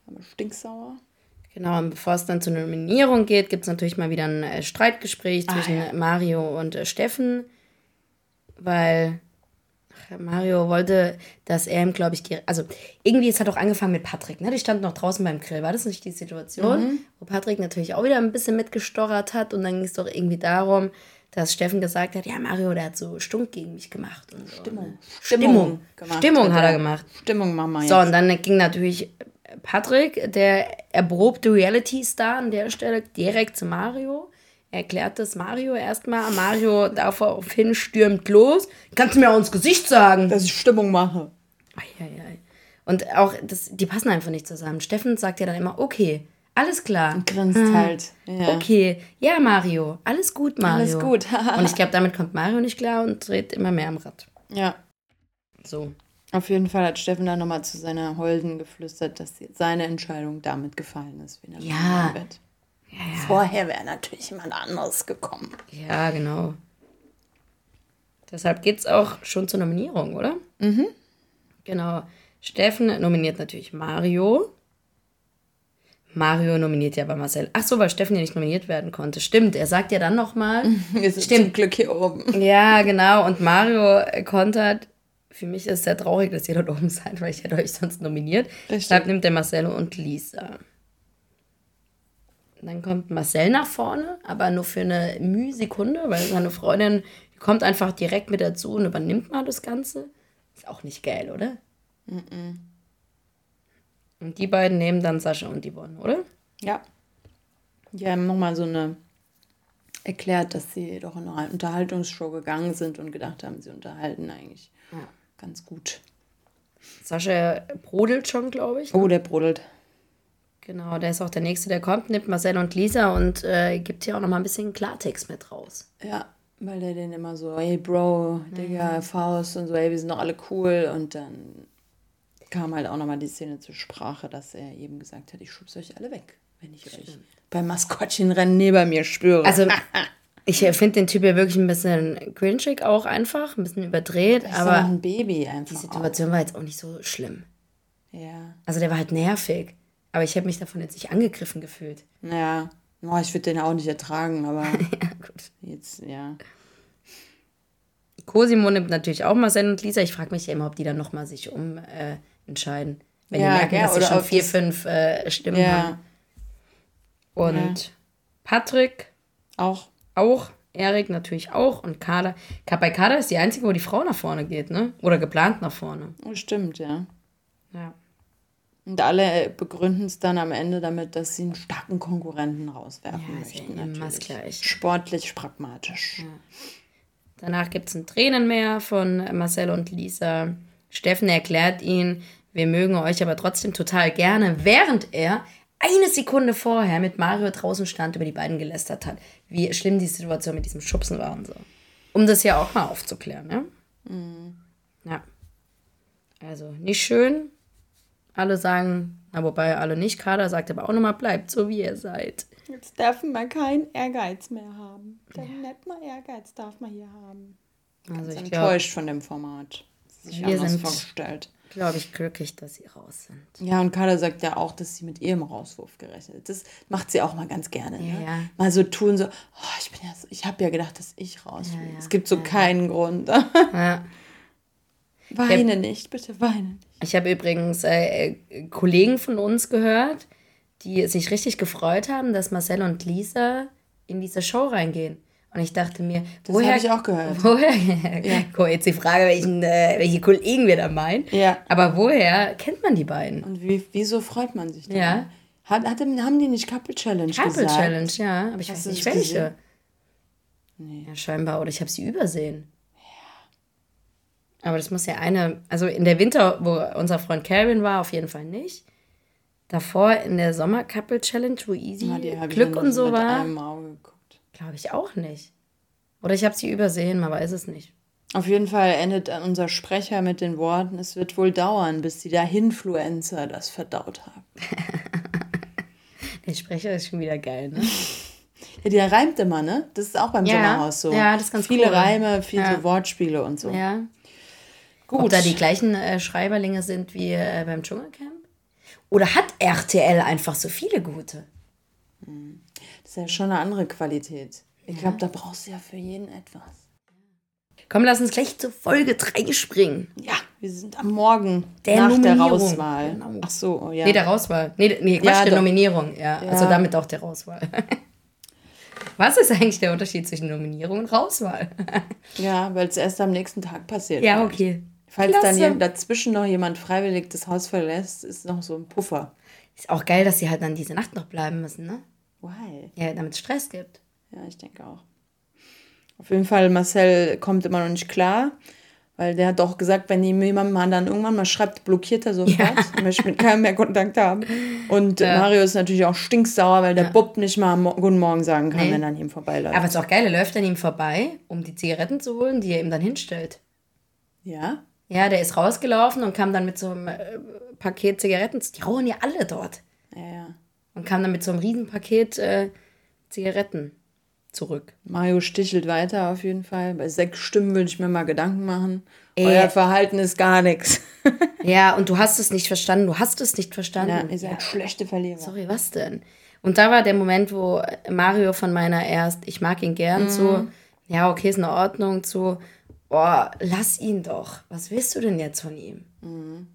Aber stinksauer. Genau, und bevor es dann zur Nominierung geht, gibt es natürlich mal wieder ein äh, Streitgespräch Ah, zwischen Mario und äh, Steffen, weil ach, Mario wollte, dass er ihm, glaube ich, die, also irgendwie, es hat auch angefangen mit Patrick, ne? Die standen noch draußen beim Grill. War das nicht die Situation, Mhm. wo Patrick natürlich auch wieder ein bisschen mitgestochert hat und dann ging es doch irgendwie darum, dass Steffen gesagt hat, ja, Mario, der hat so Stunk gegen mich gemacht. Und so, Stimmung. Ne? Stimmung. gemacht Stimmung hat er gemacht. Stimmung machen wir So, jetzt. und dann ging natürlich Patrick, der erprobte Reality-Star an der Stelle, direkt zu Mario. Er erklärt das Mario erstmal. Mario daraufhin stürmt los. Kannst du mir auch ins Gesicht sagen? Dass ich Stimmung mache. Eieiei. Und auch, das, die passen einfach nicht zusammen. Steffen sagt ja dann immer, okay, Alles klar. Und grinst ah. halt. Ja. Okay, ja, Mario. Alles gut, Mario. Alles gut. und ich glaube, damit kommt Mario nicht klar und dreht immer mehr am Rad. Ja. So. Auf jeden Fall hat Steffen dann nochmal zu seiner Holden geflüstert, dass seine Entscheidung damit gefallen ist, wie er ja. wird. Ja, ja. Vorher wäre natürlich jemand anderes gekommen. Ja, genau. Deshalb geht es auch schon zur Nominierung, oder? Mhm. Genau. Steffen nominiert natürlich Mario. Mario nominiert ja bei Marcel. Ach so, weil Steffen ja nicht nominiert werden konnte. Stimmt, er sagt ja dann nochmal. Wir sind Stimmt. zum Glück hier oben. Ja, genau. Und Mario kontert. Für mich ist es sehr traurig, dass ihr dort oben seid, weil ich hätte euch sonst nominiert. Deshalb nimmt der Marcelo und Lisa. Dann kommt Marcel nach vorne, aber nur für eine Mühsekunde, weil seine Freundin kommt einfach direkt mit dazu und übernimmt mal das Ganze. Ist auch nicht geil, oder? Mhm. Und die beiden nehmen dann Sascha und Yvonne, oder? Ja. Die haben nochmal so eine erklärt, dass sie doch in eine Unterhaltungsshow gegangen sind und gedacht haben, sie unterhalten eigentlich ja. ganz gut. Sascha brodelt schon, glaube ich. Ne? Oh, der brodelt. Genau, der ist auch der Nächste, der kommt, nimmt Marcel und Lisa und äh, gibt hier auch nochmal ein bisschen Klartext mit raus. Ja, weil der den immer so, hey Bro, Digga, mhm. Faust und so, hey, wir sind doch alle cool und dann kam halt auch nochmal die Szene zur Sprache, dass er eben gesagt hat, ich schubse euch alle weg, wenn ich Stimmt. euch beim Maskottchenrennen neben mir spüre. Also ich finde den Typ ja wirklich ein bisschen cringig auch einfach, ein bisschen überdreht, das aber ein Baby einfach. Die Situation auch. war jetzt auch nicht so schlimm. Ja. Also der war halt nervig, aber ich habe mich davon jetzt nicht angegriffen gefühlt. Ja. Oh, ich würde den auch nicht ertragen, aber ja, gut. jetzt, ja. Cosimo nimmt natürlich auch Marcel und Lisa. Ich frage mich ja immer, ob die dann nochmal sich um äh, entscheiden. Wenn ja, die merken, ja, dass sie schon vier, fünf äh, Stimmen ja. haben. Und. Patrick auch. Auch. Erik natürlich auch. Und Kader. Bei Kader ist die einzige, wo die Frau nach vorne geht, ne? Oder geplant nach vorne. Oh, stimmt, ja. Ja. Und alle begründen es dann am Ende damit, dass sie einen starken Konkurrenten rauswerfen ja, möchten. Ja natürlich. Gleich. Sportlich, pragmatisch. Ja. Danach gibt es ein Tränenmeer von Marcel und Lisa. Steffen erklärt ihnen, wir mögen euch aber trotzdem total gerne, während er eine Sekunde vorher mit Mario draußen stand, über die beiden gelästert hat, wie schlimm die Situation mit diesem Schubsen war und so. Um das ja auch mal aufzuklären, ja? Mhm. Ja. Also nicht schön. Alle sagen, na wobei alle nicht. Kader sagt aber auch nochmal, bleibt so wie ihr seid. Jetzt darf man keinen Ehrgeiz mehr haben. Der ja. nicht mal Ehrgeiz darf man hier haben. Also ich enttäuscht glaub, von dem Format. Sich wir sind vorgestellt glaube ich, glücklich, dass sie raus sind. Ja, und Carla sagt ja auch, dass sie mit ihrem Rauswurf gerechnet hat. Das macht sie auch mal ganz gerne. Ne? Ja. Mal so tun, so, oh, ich bin ja so, ich habe ja gedacht, dass ich raus will. Ja, ja. Es gibt so keinen Grund. ja. Weine nicht, bitte weine nicht. Ich habe übrigens äh, Kollegen von uns gehört, die sich richtig gefreut haben, dass Marcel und Lisa in diese Show reingehen. Und ich dachte mir, das woher. Das habe ich auch gehört. Woher? ja. Guck, jetzt die Frage, welchen, äh, welche Kollegen wir da meinen. Ja. Aber woher kennt man die beiden? Und wie, wieso freut man sich da? Ja. Hat, hat, haben die nicht Couple Challenge Couple gesagt? Couple Challenge, ja. Aber ich Hast weiß nicht welche. Nee. Ja, scheinbar. Oder ich habe sie übersehen. Ja. Aber das muss ja eine. Also in der Winter, wo unser Freund Calvin war, auf jeden Fall nicht. Davor in der Sommer Couple Challenge, wo Easy ja, Glück und so war. Glaube ich auch nicht. Oder ich habe sie übersehen, man weiß es nicht. Auf jeden Fall endet unser Sprecher mit den Worten, es wird wohl dauern, bis die Dahinfluencer das verdaut haben. der Sprecher ist schon wieder geil, ne? ja, der reimt immer, ne? Das ist auch beim ja, Sommerhaus so. Ja, das ist ganz Viele cool. Reime, viele ja. Wortspiele und so. Ja. Gut. Ob da die gleichen äh, Schreiberlinge sind wie äh, beim Dschungelcamp? Oder hat RTL einfach so viele gute? Ist ja schon eine andere Qualität. Ich glaube, da brauchst du ja für jeden etwas. Komm, lass uns gleich zur Folge 3 springen. Ja, wir sind am Morgen der nach Nominierung. der Rauswahl. Genau. Ach so, oh ja. Nee, der Rauswahl. Nee, nee Quatsch, ja, der Nominierung. Ja, ja, also damit auch der Rauswahl. Was ist eigentlich der Unterschied zwischen Nominierung und Rauswahl? ja, weil es erst am nächsten Tag passiert. Ja, okay. Falls Klasse. dann dazwischen noch jemand freiwillig das Haus verlässt, ist noch so ein Puffer. Ist auch geil, dass sie halt dann diese Nacht noch bleiben müssen, ne? Why? Ja, damit es Stress gibt. Ja, ich denke auch. Auf jeden Fall, Marcel kommt immer noch nicht klar. Weil der hat doch gesagt, wenn ihm jemand mal dann irgendwann mal schreibt, blockiert er sofort. Ja. möchte mit keinem mehr Kontakt haben. Und ja. Mario ist natürlich auch stinksauer, weil der ja. Bub nicht mal Guten Morgen sagen kann, nee. wenn er an ihm vorbeiläuft. Aber es ist auch geil, er läuft an ihm vorbei, um die Zigaretten zu holen, die er ihm dann hinstellt. Ja? Ja, der ist rausgelaufen und kam dann mit so einem äh, Paket Zigaretten. Die rauchen ja alle dort. Ja, ja. Und kam dann mit so einem Riesenpaket äh, Zigaretten zurück. Mario stichelt weiter auf jeden Fall. Bei sechs Stimmen würde ich mir mal Gedanken machen. Ey. Euer Verhalten ist gar nichts. ja, und du hast es nicht verstanden. Du hast es nicht verstanden. Ja, ihr seid ja. schlechte Verlierer. Sorry, was denn? Und da war der Moment, wo Mario von meiner erst, ich mag ihn gern, mhm. zu, ja, okay, ist in Ordnung, zu, boah, lass ihn doch. Was willst du denn jetzt von ihm? Mhm.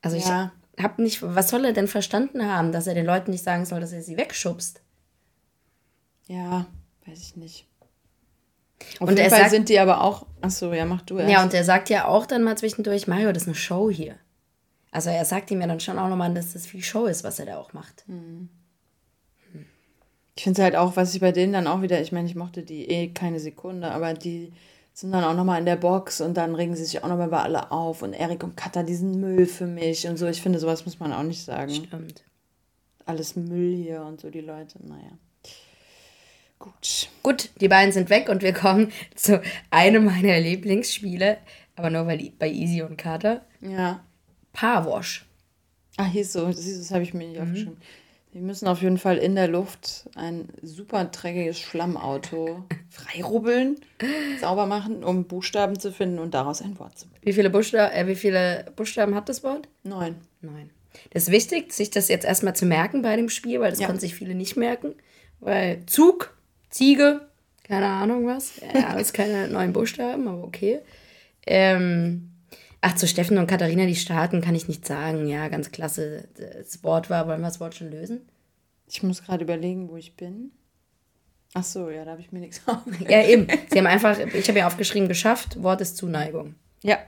Also ja. ich hab nicht, was soll er denn verstanden haben, dass er den Leuten nicht sagen soll, dass er sie wegschubst? Ja, weiß ich nicht. Auf und jeden Fall sagt, sind die aber auch. Achso, ja, mach du erst. Ja, und er sagt ja auch dann mal zwischendurch, Mario, das ist eine Show hier. Also er sagt ihm ja dann schon auch nochmal, dass das viel Show ist, was er da auch macht. Hm. Ich finde es halt auch, was ich bei denen dann auch wieder, ich meine, ich mochte die eh keine Sekunde, aber die sind dann auch nochmal in der Box und dann regen sie sich auch nochmal bei alle auf und Erik und Katha diesen Müll für mich und so. Ich finde, sowas muss man auch nicht sagen. Stimmt. Alles Müll hier und so die Leute, naja. Gut. Gut, die beiden sind weg und wir kommen zu einem meiner Lieblingsspiele, aber nur weil bei Easy und Carter. Ja. Powerwash. Ach, hier ist so, das, das habe ich mir nicht mhm. aufgeschrieben. Wir müssen auf jeden Fall in der Luft ein super dreckiges Schlammauto freirubbeln, sauber machen, um Buchstaben zu finden und daraus ein Wort zu bilden. Wie viele, Buchstaben, äh, wie viele Buchstaben hat das Wort? Neun. Neun. Das ist wichtig, sich das jetzt erstmal zu merken bei dem Spiel, weil das ja. konnten sich viele nicht merken. Weil Zug Ziege, keine Ahnung was. Ja, alles keine neuen Buchstaben, aber okay. Ähm, ach, zu Steffen und Katharina, die starten, kann ich nicht sagen. Ja, ganz klasse. Das Wort war, wollen wir das Wort schon lösen? Ich muss gerade überlegen, wo ich bin. Ach so, ja, da habe ich mir nichts aufgeschrieben. Ja, eben. Sie haben einfach, ich habe ja aufgeschrieben, geschafft, Wort ist Zuneigung. Ja,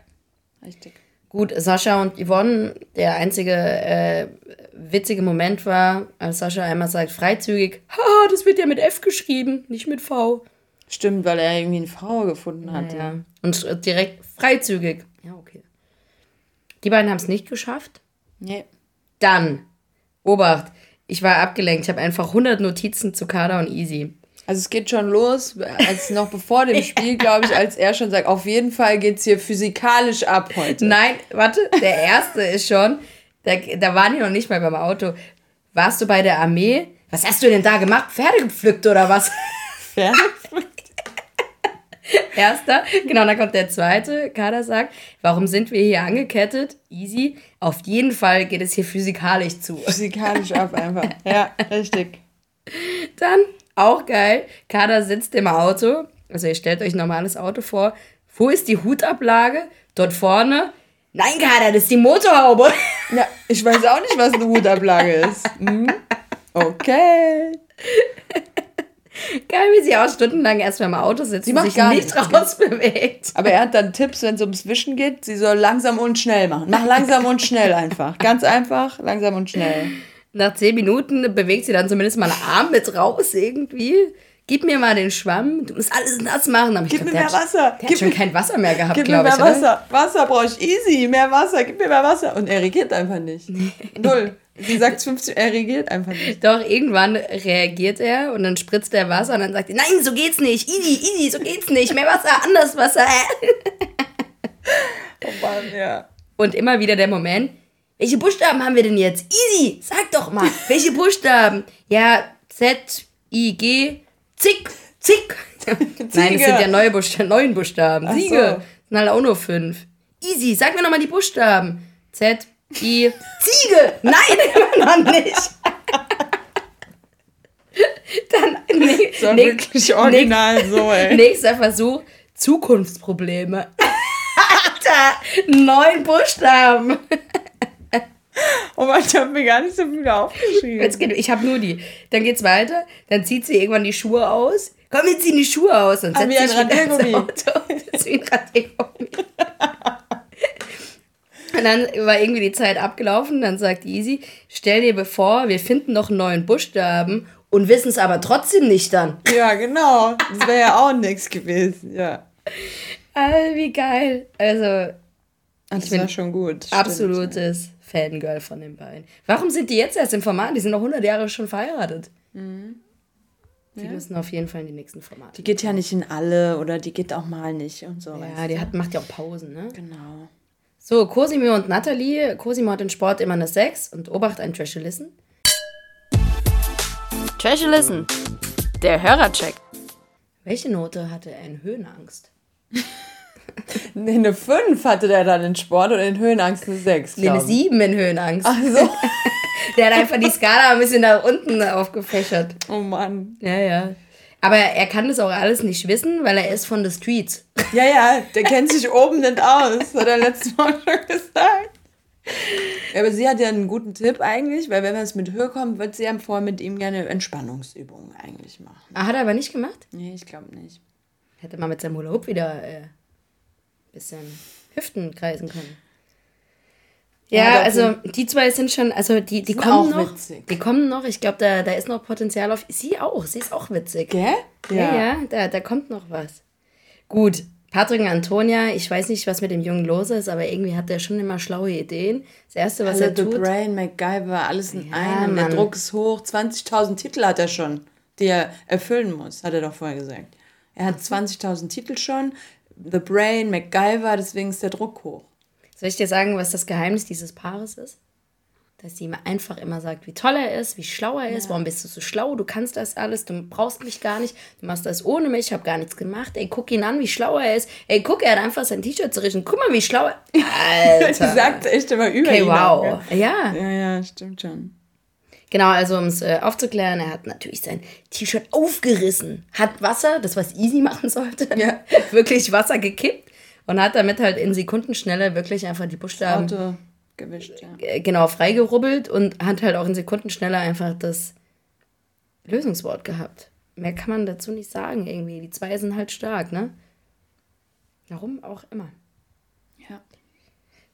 richtig. Gut, Sascha und Yvonne, der einzige äh, witzige Moment war, als Sascha einmal sagt, freizügig, ha, das wird ja mit F geschrieben, nicht mit V. Stimmt, weil er irgendwie eine Frau gefunden hat. Ja, Und direkt freizügig. Ja, okay. Die beiden haben es nicht geschafft. Nee. Dann, Obacht, ich war abgelenkt. Ich habe einfach 100 Notizen zu Kader und Easy. Also es geht schon los, als noch bevor dem Spiel, glaube ich, als er schon sagt, auf jeden Fall geht es hier physikalisch ab heute. Nein, warte, der erste ist schon, da, da waren die noch nicht mal beim Auto. Warst du bei der Armee? Was hast du denn da gemacht? Pferde gepflückt oder was? Pferde gepflückt? Erster, genau, dann kommt der zweite. Kader sagt, warum sind wir hier angekettet? Easy. Auf jeden Fall geht es hier physikalisch zu. Physikalisch ab einfach. Ja, richtig. Dann auch geil. Kader sitzt im Auto. Also ihr stellt euch ein normales Auto vor. Wo ist die Hutablage? Dort vorne. Nein, Kader, das ist die Motorhaube. Ja, ich weiß auch nicht, was eine Hutablage ist. Hm? Okay. Geil, wie sie auch stundenlang erstmal im Auto sitzt sie und sich gar nicht rausbewegt. Aber er hat dann Tipps, wenn es ums Wischen geht, sie soll langsam und schnell machen. Mach langsam und schnell einfach. Ganz einfach, langsam und schnell. Nach zehn Minuten bewegt sie dann zumindest mal einen Arm mit raus irgendwie. Gib mir mal den Schwamm, du musst alles nass machen. Aber gib gedacht, mir mehr Wasser. Der hat schon kein Wasser mehr gehabt, glaube ich. Gib mir mehr Wasser. Oder? Wasser brauche ich easy, mehr Wasser, gib mir mehr Wasser. Und er reagiert einfach nicht. Null. Sie sagt 15, er reagiert einfach nicht. Doch, irgendwann reagiert er und dann spritzt er Wasser und dann sagt er, nein, so geht's nicht. Easy, easy, so geht's nicht. Mehr Wasser, anders Wasser. oh Mann, ja. Und immer wieder der Moment, welche Buchstaben haben wir denn jetzt? Easy, sag doch mal. Welche Buchstaben? Ja, Z, I, G, Zick, Zick. Nein, das sind ja neue Buchstaben, neuen Buchstaben. Siege. So. Sind halt auch nur fünf. Easy, sag mir nochmal die Buchstaben. Z, I, Ziege. Nein, immer noch nicht. Dann nee, das war nee, wirklich original nee, so, ey. Nächster Versuch, Zukunftsprobleme. Alter, neun Buchstaben. Oh Mann, ich habe mir gar nicht so viel aufgeschrieben. Jetzt geht, ich habe nur die. Dann geht's weiter. Dann zieht sie irgendwann die Schuhe aus. Komm, wir ziehen die Schuhe aus. Und setzt sich wieder ins Auto. Das ist wie ein Radiergummi. Und dann war irgendwie die Zeit abgelaufen. Dann sagt Easy, stell dir bevor, wir finden noch einen neuen Buchstaben und wissen es aber trotzdem nicht dann. Ja, genau. Das wäre ja auch nichts gewesen, ja. All, wie geil. Also, Ach, das war schon gut. stimmt. absolutes Fangirl von den beiden. Warum sind die jetzt erst im Format? Die sind noch 100 Jahre schon verheiratet. Die müssen auf jeden Fall in die nächsten Formate. Die geht ja nicht in alle oder die geht auch mal nicht und so. ja, die hat, macht ja auch Pausen, ne? Genau. So, Cosimo und Natalie. Cosimo hat in Sport immer eine 6 und Obacht ein Trash Listen. Trash Listen. Der Hörercheck. Welche Note hatte er in Höhenangst? Nee, eine 5 hatte der dann in Sport und in Höhenangst eine 6. Nee, eine 7 in Höhenangst. Ach so. Der hat einfach die Skala ein bisschen nach unten aufgefächert. Oh Mann. Ja, ja. Aber er kann das auch alles nicht wissen, weil er ist von the Streets. Ja, ja, der kennt sich oben nicht aus, hat er letztes Mal schon gesagt. Ja, aber sie hat ja einen guten Tipp eigentlich, weil wenn es mit Höhe kommt, wird sie ja vorher mit ihm gerne Entspannungsübungen eigentlich machen. Ah, hat er aber nicht gemacht? Nee, ich glaube nicht. Hätte mal mit seinem Hula Hoop wieder äh, bisschen Hüften kreisen können. Ja, Ja, also die zwei sind schon, also die, die Sind kommen noch. witzig. Die kommen noch. Ich glaube, da, da ist noch Potenzial auf. Sie auch. Sie ist auch witzig. Gell? Ja, ja, da, da kommt noch was. Gut, Patrick und Antonia, ich weiß nicht, was mit dem Jungen los ist, aber irgendwie hat der schon immer schlaue Ideen. Das Erste, was Also er The tut. Brain, MacGyver, alles in Ja, einem. Der Mann. Druck ist hoch. 20.000 Titel hat er schon, die er erfüllen muss, hat er doch vorher gesagt. Er hat 20.000 Titel schon. The Brain, MacGyver, deswegen ist der Druck hoch. Soll ich dir sagen, was das Geheimnis dieses Paares ist? Dass sie ihm einfach immer sagt, wie toll er ist, wie schlau er ist, warum bist du so schlau, du kannst das alles, du brauchst mich gar nicht, du machst das ohne mich, ich habe gar nichts gemacht. Ey, guck ihn an, wie schlau er ist. Ey, guck, er hat einfach sein T-Shirt zerrissen. Guck mal, wie schlau er Sie Alter. sagt echt immer über Okay, ihn. auch, wow. gell? Ja, Ja, ja, stimmt schon. Genau, also um es äh, aufzuklären, er hat natürlich sein T-Shirt aufgerissen, hat Wasser, das was Easy machen sollte, Ja. wirklich Wasser gekippt und hat damit halt in Sekundenschnelle wirklich einfach die Buchstaben Auto gewischt, ja. äh, genau freigerubbelt und hat halt auch in Sekundenschnelle einfach das Lösungswort gehabt. Mehr kann man dazu nicht sagen irgendwie. Die zwei sind halt stark, ne? Warum auch immer. ja.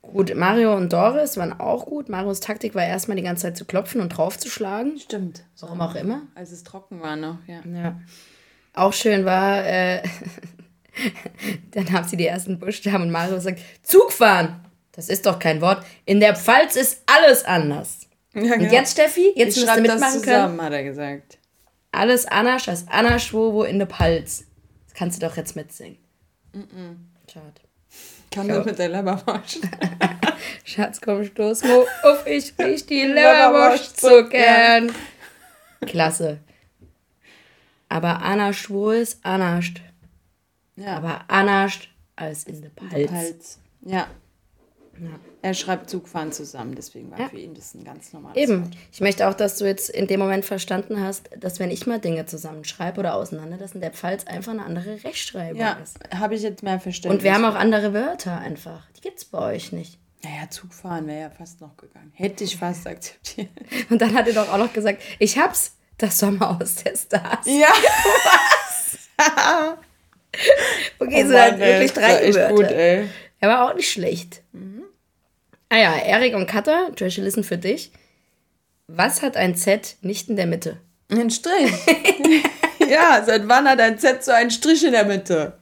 Gut, Mario und Doris waren auch gut. Marios Taktik war erstmal die ganze Zeit zu klopfen und draufzuschlagen. Stimmt. Warum auch immer. Als es trocken war noch, ja. Ja. Auch schön war, äh, dann haben sie die ersten Buchstaben und Mario sagt, Zug fahren. Das ist doch kein Wort. In der Pfalz ist alles anders. ja Und jetzt, Steffi, jetzt ich du schreibe das mitmachen zusammen, können. hat er gesagt. Alles Anasch als Anasch wo in der Pfalz. Das kannst du doch jetzt mitsingen. Schade. Kann das mit der Leberwurst? Schatz, komm, stoß mo auf, ich riech die Leberwurst so gern. Klasse. Aber Anasch wo ist Anascht. Ja, Aber Anascht als in der Pfalz. Hals. Ja. Ja. Er schreibt Zugfahren zusammen, deswegen war Ja. für ihn das ein ganz normales Eben. Wort. Ich möchte auch, dass du jetzt in dem Moment verstanden hast, dass wenn ich mal Dinge zusammenschreibe oder auseinander, dass in der Pfalz einfach eine andere Rechtschreibung Ja, ist. habe ich jetzt mehr Verständnis. Und wir haben auch andere Wörter einfach. Die gibt's bei euch nicht. Naja, Zugfahren wäre ja fast noch gegangen. Hätte ich fast akzeptiert. Und dann hat er doch auch noch gesagt, ich hab's, das Sommerhaus der Stars. Ja, Okay, oh so halt wirklich drei echt Wörter. gut, ey. Er war auch nicht schlecht. Ah ja, Erik und Katha, Trash Listen für dich. Was hat ein Z nicht in der Mitte? Ein Strich. ja, seit wann hat ein Z so einen Strich in der Mitte?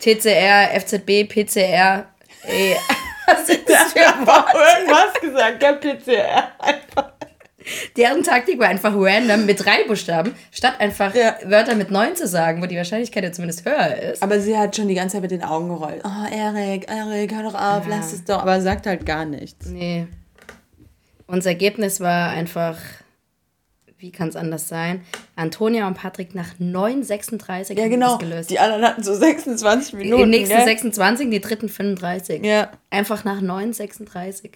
TCR, FZB, PCR. Ey, was sind das für Ich habe irgendwas gesagt, der PCR. Einfach. Deren Taktik war einfach random mit drei Buchstaben, statt einfach Ja. Wörter mit neun zu sagen, wo die Wahrscheinlichkeit ja zumindest höher ist. Aber sie hat schon die ganze Zeit mit den Augen gerollt. Oh, Erik, Erik, hör doch auf, Ja. lass es doch. Aber sagt halt gar nichts. Nee. Unser Ergebnis war einfach, wie kann es anders sein? Antonia und Patrick nach 9,36 Ja, haben genau. gelöst. Die anderen hatten so 26 Minuten. die nächsten gell? 26, die dritten 35. Ja. Einfach nach 9,36.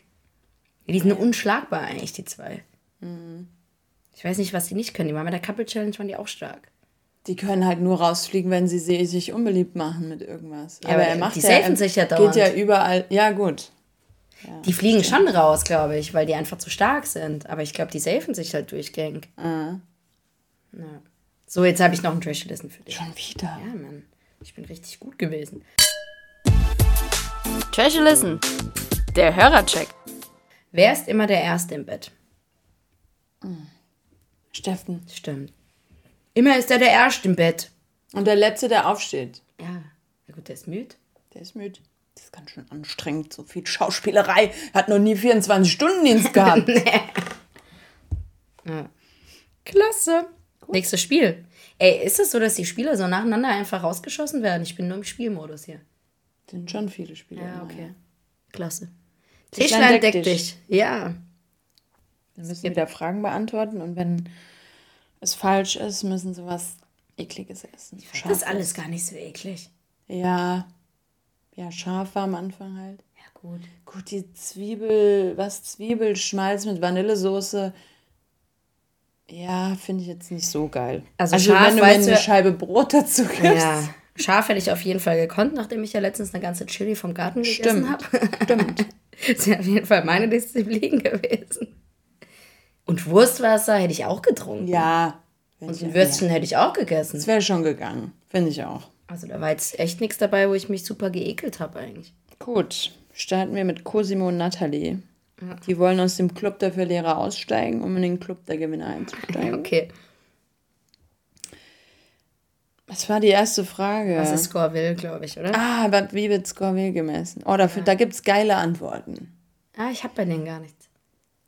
Die sind unschlagbar eigentlich, die zwei. Mhm. Ich weiß nicht, was die nicht können. Die waren bei der Couple Challenge, waren die auch stark. Die können halt nur rausfliegen, wenn sie sich unbeliebt machen mit irgendwas. Ja, aber die safen er sich ja Geht dauernd. ja überall. Ja, gut. Die fliegen schon raus, glaube ich, weil die einfach zu stark sind. Aber ich glaube, die safen sich halt durchgängig. Ah. Ja. So, jetzt habe ich noch ein Trash-Listen für dich. Schon wieder. Ja, Mann. Ich bin richtig gut gewesen. Trash Listen. Der Hörercheck. Wer ist immer der Erste im Bett? Steffen. Stimmt. Immer ist er der Erste im Bett. Und der Letzte, der aufsteht. Ja. Na gut, der ist müde. Der ist müde. Das ist ganz schön anstrengend, so viel Schauspielerei. Hat noch nie 24-Stunden-Dienst gehabt. Ja. Klasse. Nächstes Spiel. Ey, ist es so, dass die Spieler so nacheinander einfach rausgeschossen werden? Ich bin nur im Spielmodus hier. Sind schon viele Spiele. Ja, okay. Klasse. Tischlein deck dich. Ja. Dann müssen sie wieder Fragen beantworten und wenn es falsch ist, müssen sie was Ekliges essen. Das ist alles gar nicht so eklig. Ja. Ja, scharf war am Anfang halt. Ja, gut. Gut, die Zwiebel, was Zwiebelschmalz mit Vanillesoße. Ja, finde ich jetzt nicht so geil. Also scharf, wenn du mir eine Scheibe Brot dazu gibst. Ja. Scharf hätte ich auf jeden Fall gekonnt, nachdem ich ja letztens eine ganze Chili vom Garten gegessen Stimmt. habe. Stimmt. Das wäre auf jeden Fall meine Disziplin gewesen. Und Wurstwasser hätte ich auch getrunken. Ja. Und ein Würstchen hätte ich auch gegessen. Das wäre schon gegangen. Finde ich auch. Also da war jetzt echt nichts dabei, wo ich mich super geekelt habe eigentlich. Gut. Starten wir mit Cosimo und Nathalie. Die wollen aus dem Club der Verlierer aussteigen, um in den Club der Gewinner einzusteigen. Okay. Was war die erste Frage? Was ist Scoreville, glaube ich, oder? ah, wie wird Scoville gemessen? Oh, dafür, da gibt es geile Antworten. Ah, ich habe bei denen gar nichts.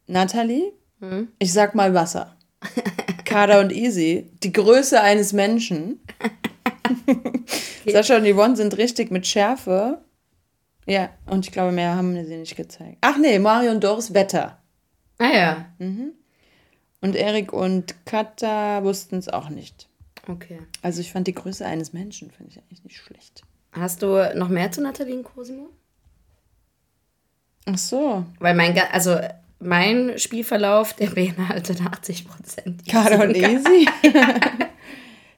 Nathalie? Hm? Ich sag mal Wasser. Kada und Easy, die Größe eines Menschen. Sascha und Yvonne sind richtig mit Schärfe. Ja, und ich glaube, mehr haben sie nicht gezeigt. Ach nee, Mario und Doris Wetter. Ah ja. Und Erik und Katha wussten es auch nicht. Okay. Also ich fand die Größe eines Menschen, finde ich eigentlich nicht schlecht. Hast du noch mehr zu Nathalie und Cosimo? Ach so. Weil mein, also mein Spielverlauf, der beinhaltet 80 Prozent. Kada und Easy?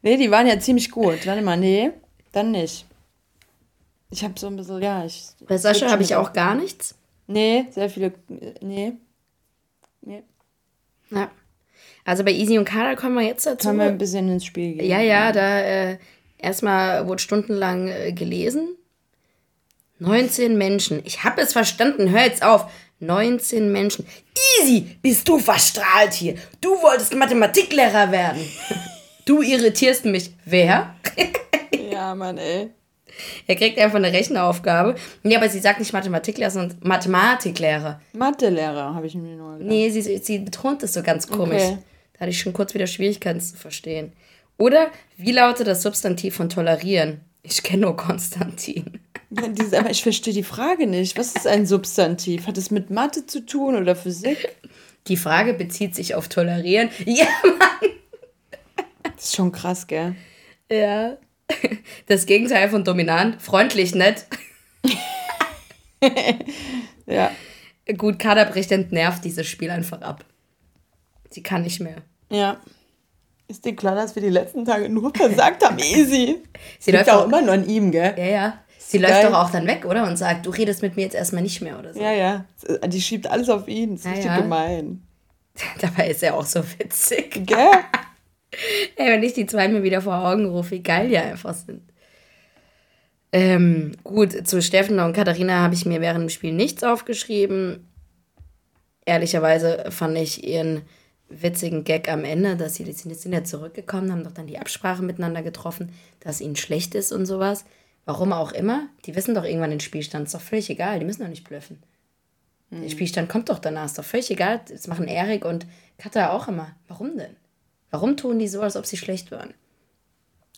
nee, die waren ja ziemlich gut. Warte mal, nee, dann nicht. Ich habe so ein bisschen, ja, ich. Bei Sascha habe ich auch gar nichts. Nee, sehr viele. Nee. Nee. Ja. Also bei Easy und Kada kommen wir jetzt dazu. Können wir ein bisschen ins Spiel gehen. Ja, ja, da äh, erstmal wurde stundenlang äh, gelesen. 19 Menschen. Ich habe es verstanden, hör jetzt auf. 19 Menschen. Easy, bist du verstrahlt hier. Du wolltest Mathematiklehrer werden. Du irritierst mich. Wer? Ja, Mann, ey. Er kriegt einfach eine Rechenaufgabe. Nee, aber sie sagt nicht Mathematiklehrer, sondern Mathematiklehrer. Mathelehrer, habe ich mir nur gedacht. Nee, sie, sie betont es so ganz komisch. Okay. Da hatte ich schon kurz wieder Schwierigkeiten zu verstehen. Oder wie lautet das Substantiv von tolerieren? Ich kenne nur Konstantin. Ja, diese, aber ich verstehe die Frage nicht. Was ist ein Substantiv? Hat es mit Mathe zu tun oder Physik? Die Frage bezieht sich auf tolerieren. Ja, Das ist schon krass, gell? ja. Das Gegenteil von dominant. Freundlich, nett. Ja. Gut, Kader bricht entnervt dieses Spiel einfach ab. Sie kann nicht mehr. Ja. Ist dir klar, dass wir die letzten Tage nur versagt haben, easy? Sie läuft auch auch, immer nur an ihm, gell? ja, ja. Sie läuft geil. doch auch dann weg, oder? Und sagt, du redest mit mir jetzt erstmal nicht mehr oder so. Ja, ja. Die schiebt alles auf ihn. Das ist Ja, richtig ja. gemein. Dabei ist er auch so witzig. Gell? Ey, wenn ich die zwei mir wieder vor Augen rufe, wie geil die einfach sind. Ähm, gut, zu Steffen und Katharina habe ich mir während dem Spiel nichts aufgeschrieben. Ehrlicherweise fand ich ihren witzigen Gag am Ende, dass sie, die sind, sind ja zurückgekommen, haben doch dann die Absprache miteinander getroffen, dass ihnen schlecht ist und sowas. Warum auch immer. Die wissen doch irgendwann den Spielstand. Ist doch völlig egal. Die müssen doch nicht blöffen. Der Spielstand kommt doch danach. Ist doch völlig egal. Das machen Erik und Katha auch immer. Warum denn? Warum tun die so, als ob sie schlecht waren?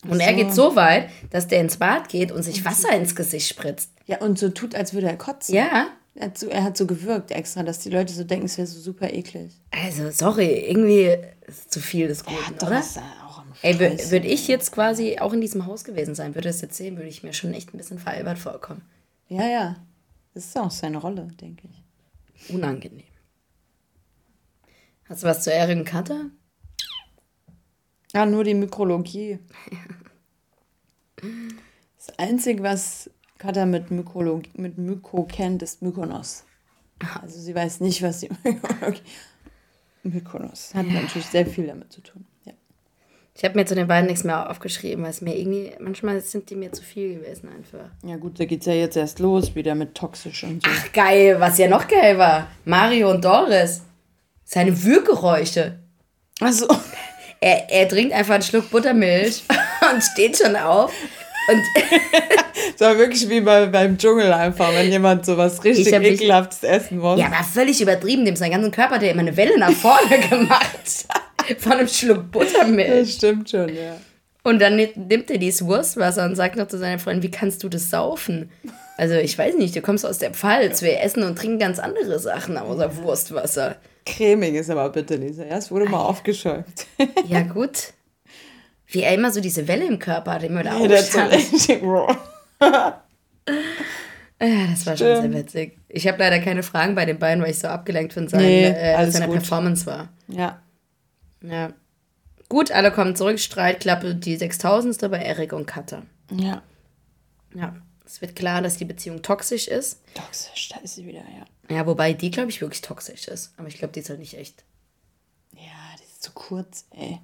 Und er so. geht so weit, dass der ins Bad geht und sich Wasser ins Gesicht spritzt. Ja, und so tut, als würde er kotzen. Ja, Er hat, so, er hat so gewirkt extra, dass die Leute so denken, es wäre so super eklig. also sorry, irgendwie ist zu viel des Guten, Doch, oder? ist er auch am Ey, würde ich jetzt quasi auch in diesem Haus gewesen sein, würde es jetzt sehen, würde ich mir schon echt ein bisschen veralbert vorkommen. Ja, ja. Das ist auch seine Rolle, denke ich. Unangenehm. Hast du was zu und Katha? Ah, nur die Mykrologie. Das Einzige, was Katha mit, mit Myko kennt, ist Mykonos. Also sie weiß nicht, was Mykologie... Mykonos hat natürlich sehr viel damit zu tun. Ich habe mir zu den beiden nichts mehr aufgeschrieben, weil es mir irgendwie, manchmal sind die mir zu viel gewesen einfach. ja gut, da geht's ja jetzt erst los, wieder mit toxisch und so. Ach, geil, was ja noch geil war. Mario und Doris. Seine Würgeräusche. Also, Er, er trinkt einfach einen Schluck Buttermilch und steht schon auf. Und Es war wirklich wie bei, beim Dschungel einfach, wenn jemand sowas richtig Ich hab mich- ekelhaftes essen muss. ja, war völlig übertrieben. Dem sein ganzen Körper hat er immer eine Welle nach vorne gemacht. Von einem Schluck Buttermilch. Das stimmt schon, ja. Und dann nimmt er dieses Wurstwasser und sagt noch zu seiner Freundin, wie kannst du das saufen? Also ich weiß nicht, du kommst aus der Pfalz, wir essen und trinken ganz andere Sachen außer Wurstwasser. Cremig ist aber bitte, Lisa. Ja, es wurde Ah, mal aufgeschäumt. Ja gut. Wie er immer so diese Welle im Körper hat, immer da so aufstand. Ja, das war schon sehr Stimmt. witzig. Ich habe leider keine Fragen bei den beiden, weil ich so abgelenkt von seinen, Nee, äh, seiner gut. Performance war. Ja. Ja. Gut, alle kommen zurück, Streitklappe, die 6000. bei Erik und Katha. Ja. Ja, es wird klar, dass die Beziehung toxisch ist. Toxisch, da ist sie wieder, ja. Ja, wobei die, glaube ich, wirklich toxisch ist. Aber ich glaube, die ist halt nicht echt. Ja, die ist zu kurz, ey.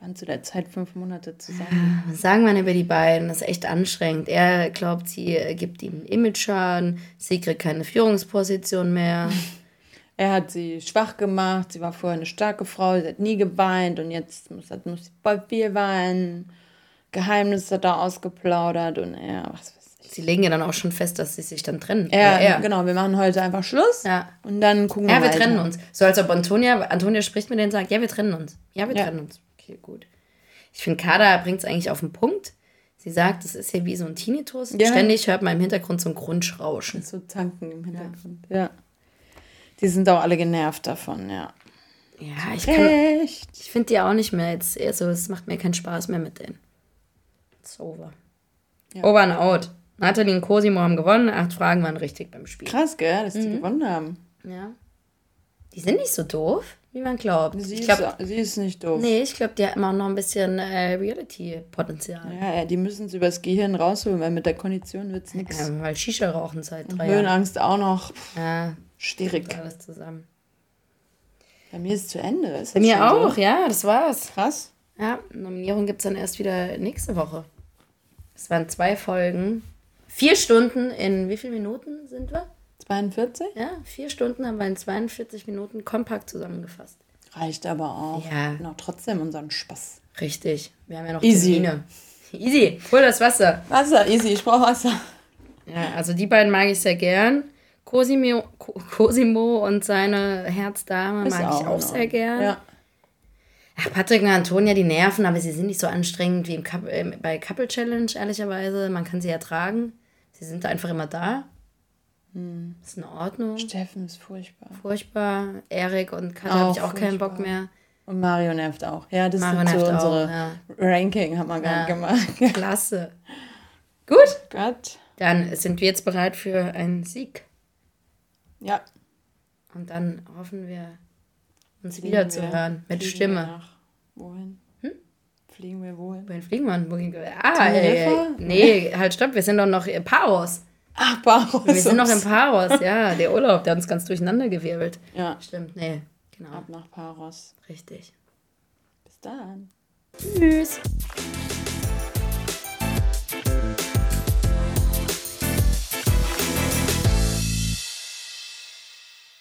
Waren zu der Zeit fünf Monate zusammen. Was sagen wir über die beiden? Das ist echt anstrengend. Er glaubt, sie gibt ihm einen Image-Schaden. Sie kriegt keine Führungsposition mehr. Er hat sie schwach gemacht. Sie war vorher eine starke Frau. Sie hat nie geweint. Und jetzt muss, muss sie bei viel weinen. Geheimnisse da ausgeplaudert. Und er, was weiß ich. Sie legen ja dann auch schon fest, dass sie sich dann trennen. Oder er. genau, wir machen heute einfach Schluss. Ja. Und dann gucken wir Ja, wir weiter. trennen uns. So als ob Antonia, Antonia spricht mit denen und sagt, ja, wir trennen uns. Ja, wir Ja. trennen uns. Okay, gut. Ich finde, Kada bringt es eigentlich auf den Punkt. Sie sagt, es ist ja wie so ein Tinnitus. Ja. Ständig hört man im Hintergrund so ein Grundrauschen. So tanken im Hintergrund. Ja. Die sind auch alle genervt davon, ja. Ja, ich, kann- Echt? ich finde die auch nicht mehr jetzt eher so, es macht mir keinen Spaß mehr mit denen. It's over. Ja. Over and out. Nathalie und Cosimo haben gewonnen. Acht Fragen waren richtig beim Spiel. Krass, gell, dass die Mhm. gewonnen haben. Ja. Die sind nicht so doof, wie man glaubt. Sie, ich glaube, ist, sie ist nicht doof. nee, ich glaube, die haben auch noch ein bisschen äh, Reality-Potenzial. Ja, ja, die müssen es übers Gehirn rausholen, weil mit der Kondition wird es nichts. Ja, weil Shisha rauchen seit drei Jahren. Höhenangst auch noch. Ja, schwierig. alles zusammen. Bei mir ist es zu Ende. Ist Bei mir auch, So? ja, das war's. Krass. Ja, Nominierung gibt es dann erst wieder nächste Woche. Es waren zwei Folgen. Vier Stunden in wie viele Minuten sind wir? 42? Ja, vier Stunden haben wir in 42 Minuten kompakt zusammengefasst. Reicht aber auch. Ja. Noch trotzdem unseren Spaß. Richtig. Wir haben ja noch Easy. Termine. Easy. Hol das Wasser. Wasser, easy, ich brauche Wasser. Ja, also die beiden mag ich sehr gern. Cosimo, Co- Cosimo und seine Herzdame Ist mag ich auch sehr gern. Ja. Ach, Patrick und Antonia, die nerven, aber sie sind nicht so anstrengend wie im Coup- ähm, bei Couple Challenge, ehrlicherweise. Man kann sie ertragen. Sie sind einfach immer da. Hm. Ist in Ordnung. Steffen ist furchtbar. Furchtbar. Erik und Katja habe Auch ich auch keinen Bock furchtbar. mehr. Und Mario nervt auch. Ja, das Mario sind so nervt auch, unsere ja. Ranking, haben wir gerade Ja. gemacht. Klasse. Gut, Gott. dann sind wir jetzt bereit für einen Sieg. Ja. Und dann hoffen wir, uns Fliegen wieder zu hören. Mit Stimme. Wir nach, wohin? Fliegen wir wohin? Wohin fliegen wir? Wohin? Ah, ey, nee, halt stopp, wir sind doch noch in Paros. Ach, Barros. Wir sind noch in Paros, ja. Der Urlaub, der hat uns ganz durcheinander gewirbelt. Ja, Stimmt, nee, genau, ab nach Paros. richtig. Bis dann. Tschüss.